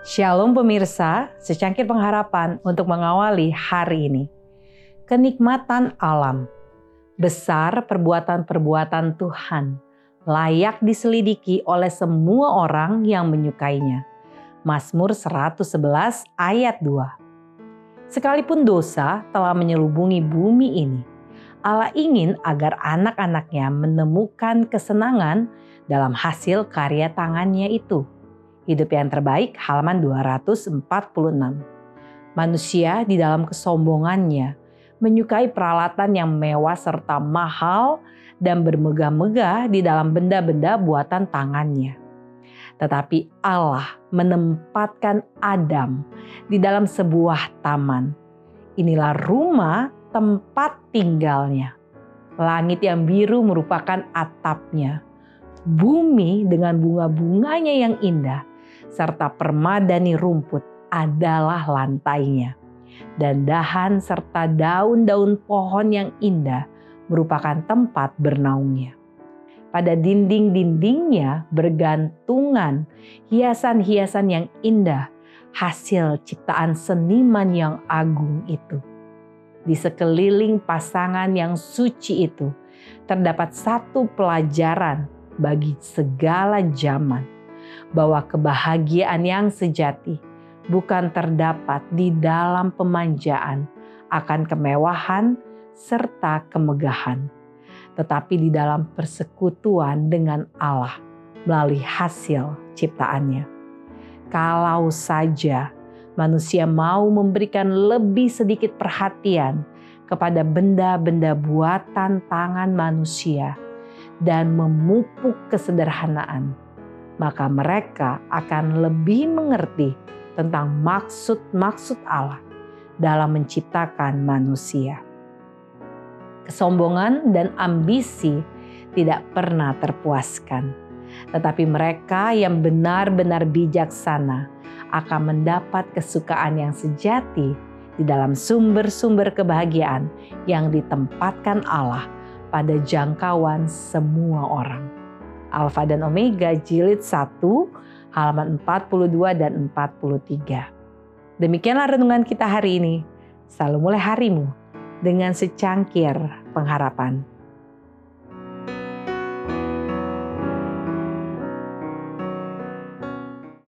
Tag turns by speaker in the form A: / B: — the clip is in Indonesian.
A: Shalom pemirsa, secangkir pengharapan untuk mengawali hari ini. Kenikmatan alam, besar perbuatan-perbuatan Tuhan, layak diselidiki oleh semua orang yang menyukainya. Mazmur 111 ayat 2. Sekalipun dosa telah menyelubungi bumi ini, Allah ingin agar anak-anaknya menemukan kesenangan dalam hasil karya tangannya itu Hidup yang terbaik halaman 246. Manusia di dalam kesombongannya menyukai peralatan yang mewah serta mahal dan bermegah-megah di dalam benda-benda buatan tangannya. Tetapi Allah menempatkan Adam di dalam sebuah taman. Inilah rumah tempat tinggalnya. Langit yang biru merupakan atapnya. Bumi dengan bunga-bunganya yang indah serta permadani rumput adalah lantainya. Dan dahan serta daun-daun pohon yang indah merupakan tempat bernaungnya. Pada dinding-dindingnya bergantungan hiasan-hiasan yang indah, hasil ciptaan seniman yang agung itu. Di sekeliling pasangan yang suci itu terdapat satu pelajaran bagi segala zaman bahwa kebahagiaan yang sejati bukan terdapat di dalam pemanjaan akan kemewahan serta kemegahan, tetapi di dalam persekutuan dengan Allah melalui hasil ciptaannya. Kalau saja manusia mau memberikan lebih sedikit perhatian kepada benda-benda buatan tangan manusia dan memupuk kesederhanaan, maka mereka akan lebih mengerti tentang maksud-maksud Allah dalam menciptakan manusia. Kesombongan dan ambisi tidak pernah terpuaskan, tetapi mereka yang benar-benar bijaksana akan mendapat kesukaan yang sejati di dalam sumber-sumber kebahagiaan yang ditempatkan Allah pada jangkauan semua orang. Alfa dan Omega jilid 1 halaman 42 dan 43. Demikianlah renungan kita hari ini. Selalu mulai harimu dengan secangkir pengharapan.